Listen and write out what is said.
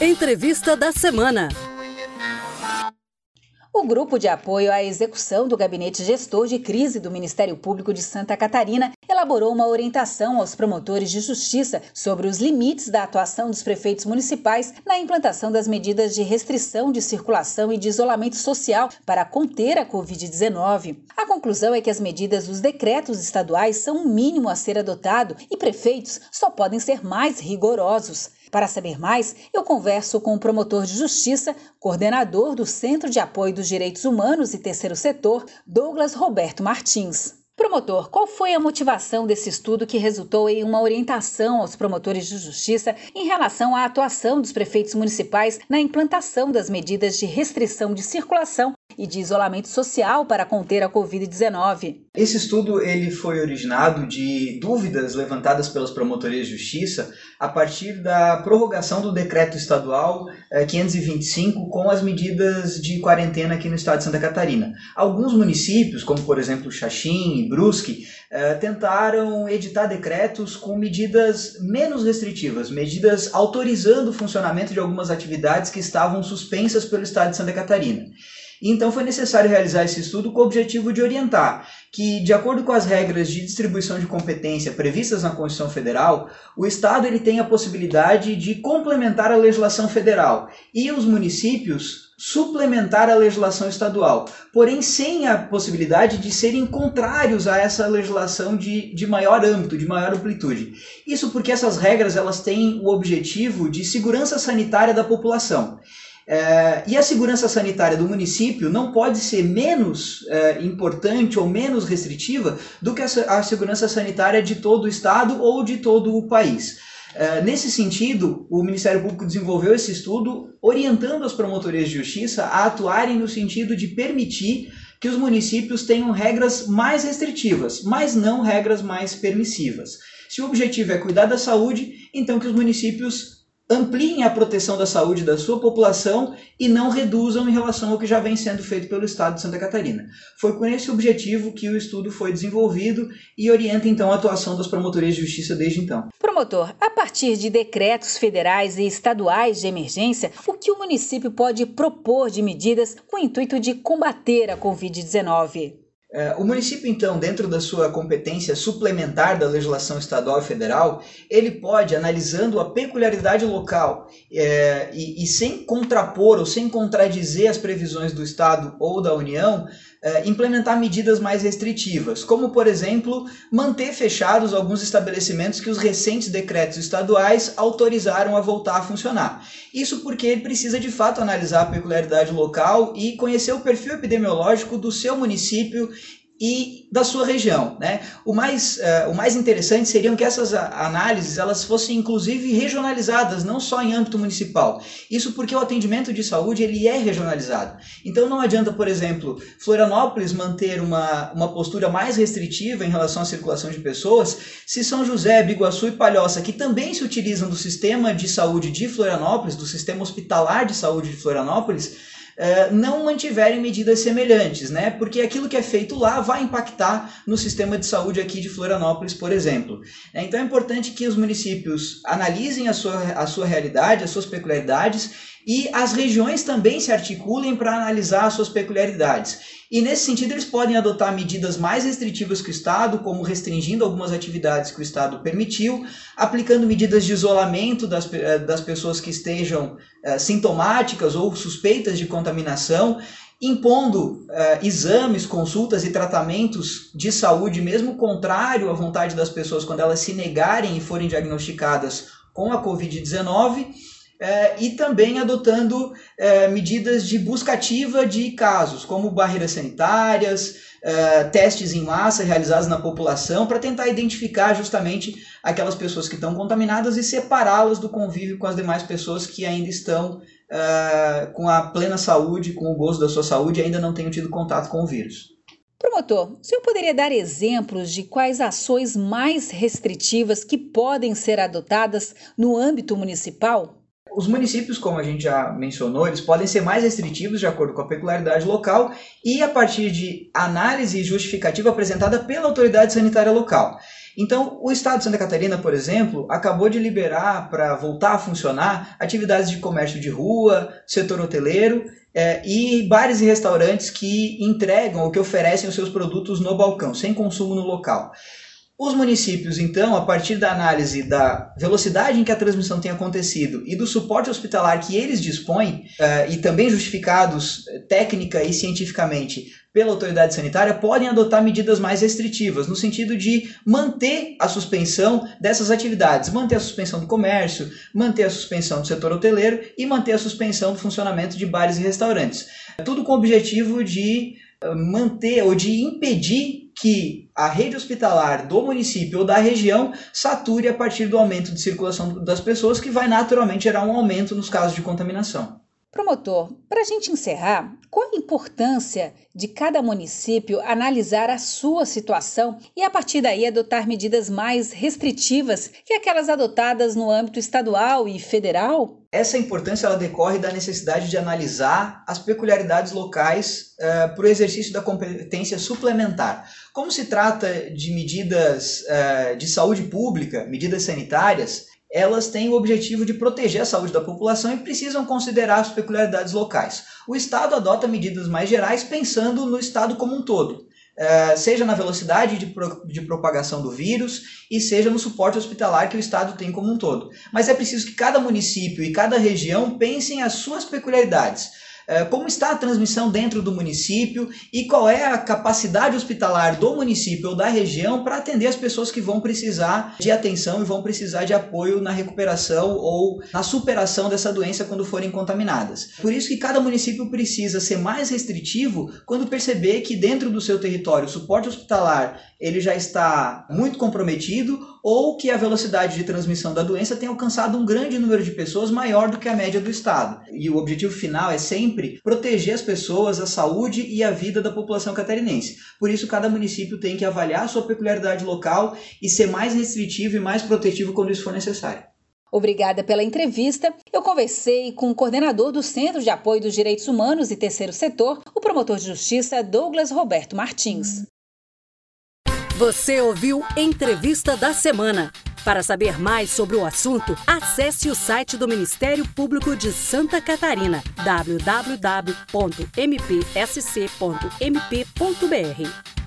Entrevista da semana. O grupo de apoio à execução do Gabinete Gestor de Crise do Ministério Público de Santa Catarina elaborou uma orientação aos promotores de justiça sobre os limites da atuação dos prefeitos municipais na implantação das medidas de restrição de circulação e de isolamento social para conter a Covid-19. A conclusão é que as medidas dos decretos estaduais são o mínimo a ser adotado e prefeitos só podem ser mais rigorosos. Para saber mais, eu converso com o promotor de justiça, coordenador do Centro de Apoio dos Direitos Humanos e Terceiro Setor, Douglas Roberto Martins. Promotor, qual foi a motivação desse estudo que resultou em uma orientação aos promotores de justiça em relação à atuação dos prefeitos municipais na implantação das medidas de restrição de circulação e de isolamento social para conter a Covid-19. Esse estudo ele foi originado de dúvidas levantadas pelas promotorias de justiça a partir da prorrogação do decreto estadual 525 eh, com as medidas de quarentena aqui no estado de Santa Catarina. Alguns municípios, como por exemplo Xaxim e Brusque, eh, tentaram editar decretos com medidas menos restritivas, medidas autorizando o funcionamento de algumas atividades que estavam suspensas pelo estado de Santa Catarina. Então foi necessário realizar esse estudo com o objetivo de orientar que, de acordo com as regras de distribuição de competência previstas na Constituição Federal, o Estado ele tem a possibilidade de complementar a legislação federal e os municípios suplementar a legislação estadual, porém sem a possibilidade de serem contrários a essa legislação de, de maior âmbito, de maior amplitude. Isso porque essas regras elas têm o objetivo de segurança sanitária da população. É, e a segurança sanitária do município não pode ser menos é, importante ou menos restritiva do que a, a, segurança sanitária de todo o estado ou de todo o país. É, nesse sentido, o Ministério Público desenvolveu esse estudo orientando as promotorias de justiça a atuarem no sentido de permitir que os municípios tenham regras mais restritivas, mas não regras mais permissivas. Se o objetivo é cuidar da saúde, então que os municípios ampliem a proteção da saúde da sua população e não reduzam em relação ao que já vem sendo feito pelo Estado de Santa Catarina. Foi com esse objetivo que o estudo foi desenvolvido e orienta então a atuação das promotorias de justiça desde então. Promotor, a partir de decretos federais e estaduais de emergência, o que o município pode propor de medidas com o intuito de combater a Covid-19? É, o município, então, dentro da sua competência suplementar da legislação estadual e federal, ele pode, analisando a peculiaridade local é, e, e, sem contrapor ou sem contradizer as previsões do Estado ou da União, implementar medidas mais restritivas, como, por exemplo, manter fechados alguns estabelecimentos que os recentes decretos estaduais autorizaram a voltar a funcionar. Isso porque ele precisa, de fato, analisar a peculiaridade local e conhecer o perfil epidemiológico do seu município e da sua região. Né? O, mais, uh, o mais interessante seriam que essas análises elas fossem inclusive regionalizadas, não só em âmbito municipal. Isso porque o atendimento de saúde ele é regionalizado. Então não adianta, por exemplo, Florianópolis manter uma, uma postura mais restritiva em relação à circulação de pessoas, se São José, Biguaçu e Palhoça, que também se utilizam do sistema de saúde de Florianópolis, do sistema hospitalar de saúde de Florianópolis, eh, não mantiverem medidas semelhantes, né? Porque aquilo que é feito lá vai impactar no sistema de saúde aqui de Florianópolis, por exemplo. É, então é importante que os municípios analisem a sua, a sua realidade, as suas peculiaridades e as regiões também se articulem para analisar as suas peculiaridades. E nesse sentido, eles podem adotar medidas mais restritivas que o Estado, como restringindo algumas atividades que o Estado permitiu, aplicando medidas de isolamento das, eh, das pessoas que estejam é, sintomáticas ou suspeitas de contaminação, impondo é, exames, consultas e tratamentos de saúde, mesmo contrário à vontade das pessoas, quando elas se negarem e forem diagnosticadas com a Covid-19 é, e também adotando é, medidas de busca ativa de casos, como barreiras sanitárias, é, testes em massa realizados na população, para tentar identificar justamente aquelas pessoas que estão contaminadas e separá-las do convívio com as demais pessoas que ainda estão com a plena saúde, com o gozo da sua saúde e ainda não tenham tido contato com o vírus. Promotor, o senhor poderia dar exemplos de quais ações mais restritivas que podem ser adotadas no âmbito municipal? Os municípios, como a gente já mencionou, eles podem ser mais restritivos de acordo com a peculiaridade local e a partir de análise justificativa apresentada pela autoridade sanitária local. Então, o Estado de Santa Catarina, por exemplo, acabou de liberar para voltar a funcionar atividades de comércio de rua, setor hoteleiro é, e bares e restaurantes que entregam ou que oferecem os seus produtos no balcão, sem consumo no local. Os municípios, então, a partir da análise da velocidade em que a transmissão tem acontecido e do suporte hospitalar que eles dispõem, uh, e também justificados eh, técnica e cientificamente pela autoridade sanitária, podem adotar medidas mais restritivas, no sentido de manter a suspensão dessas atividades, manter a suspensão do comércio, manter a suspensão do setor hoteleiro e manter a suspensão do funcionamento de bares e restaurantes. Tudo com o objetivo de eh, manter ou de impedir que a rede hospitalar do município ou da região sature a partir do aumento de circulação das pessoas, que vai naturalmente gerar um aumento nos casos de contaminação. Promotor, para a gente encerrar, qual a importância de cada município analisar a sua situação e, a partir daí, adotar medidas mais restritivas que aquelas adotadas no âmbito estadual e federal? Essa importância ela decorre da necessidade de analisar as peculiaridades locais uh, eh, para o exercício da competência suplementar. Como se trata de medidas uh, de saúde pública, medidas sanitárias, elas têm o objetivo de proteger a saúde da população e precisam considerar as peculiaridades locais. O Estado adota medidas mais gerais pensando no Estado como um todo, eh, seja na velocidade de, pro, de propagação do vírus e seja no suporte hospitalar que o Estado tem como um todo. Mas é preciso que cada município e cada região pensem as suas peculiaridades como está a transmissão dentro do município e qual é a capacidade hospitalar do município ou da região para atender as pessoas que vão precisar de atenção e vão precisar de apoio na recuperação ou na superação dessa doença quando forem contaminadas. Por isso que cada município precisa ser mais restritivo quando perceber que dentro do seu território o suporte hospitalar ele já está muito comprometido ou que a velocidade de transmissão da doença tem alcançado um grande número de pessoas maior do que a média do estado. E o objetivo final é sempre proteger as pessoas, a saúde e a vida da população catarinense. Por isso, cada município tem que avaliar a sua peculiaridade local e ser mais restritivo e mais protetivo quando isso for necessário. Obrigada pela entrevista. Eu conversei com o coordenador do Centro de Apoio dos Direitos Humanos e Terceiro Setor, o promotor de justiça Douglas Roberto Martins. Você ouviu Entrevista da Semana. Para saber mais sobre o assunto, acesse o site do Ministério Público de Santa Catarina, www.mpsc.mp.br.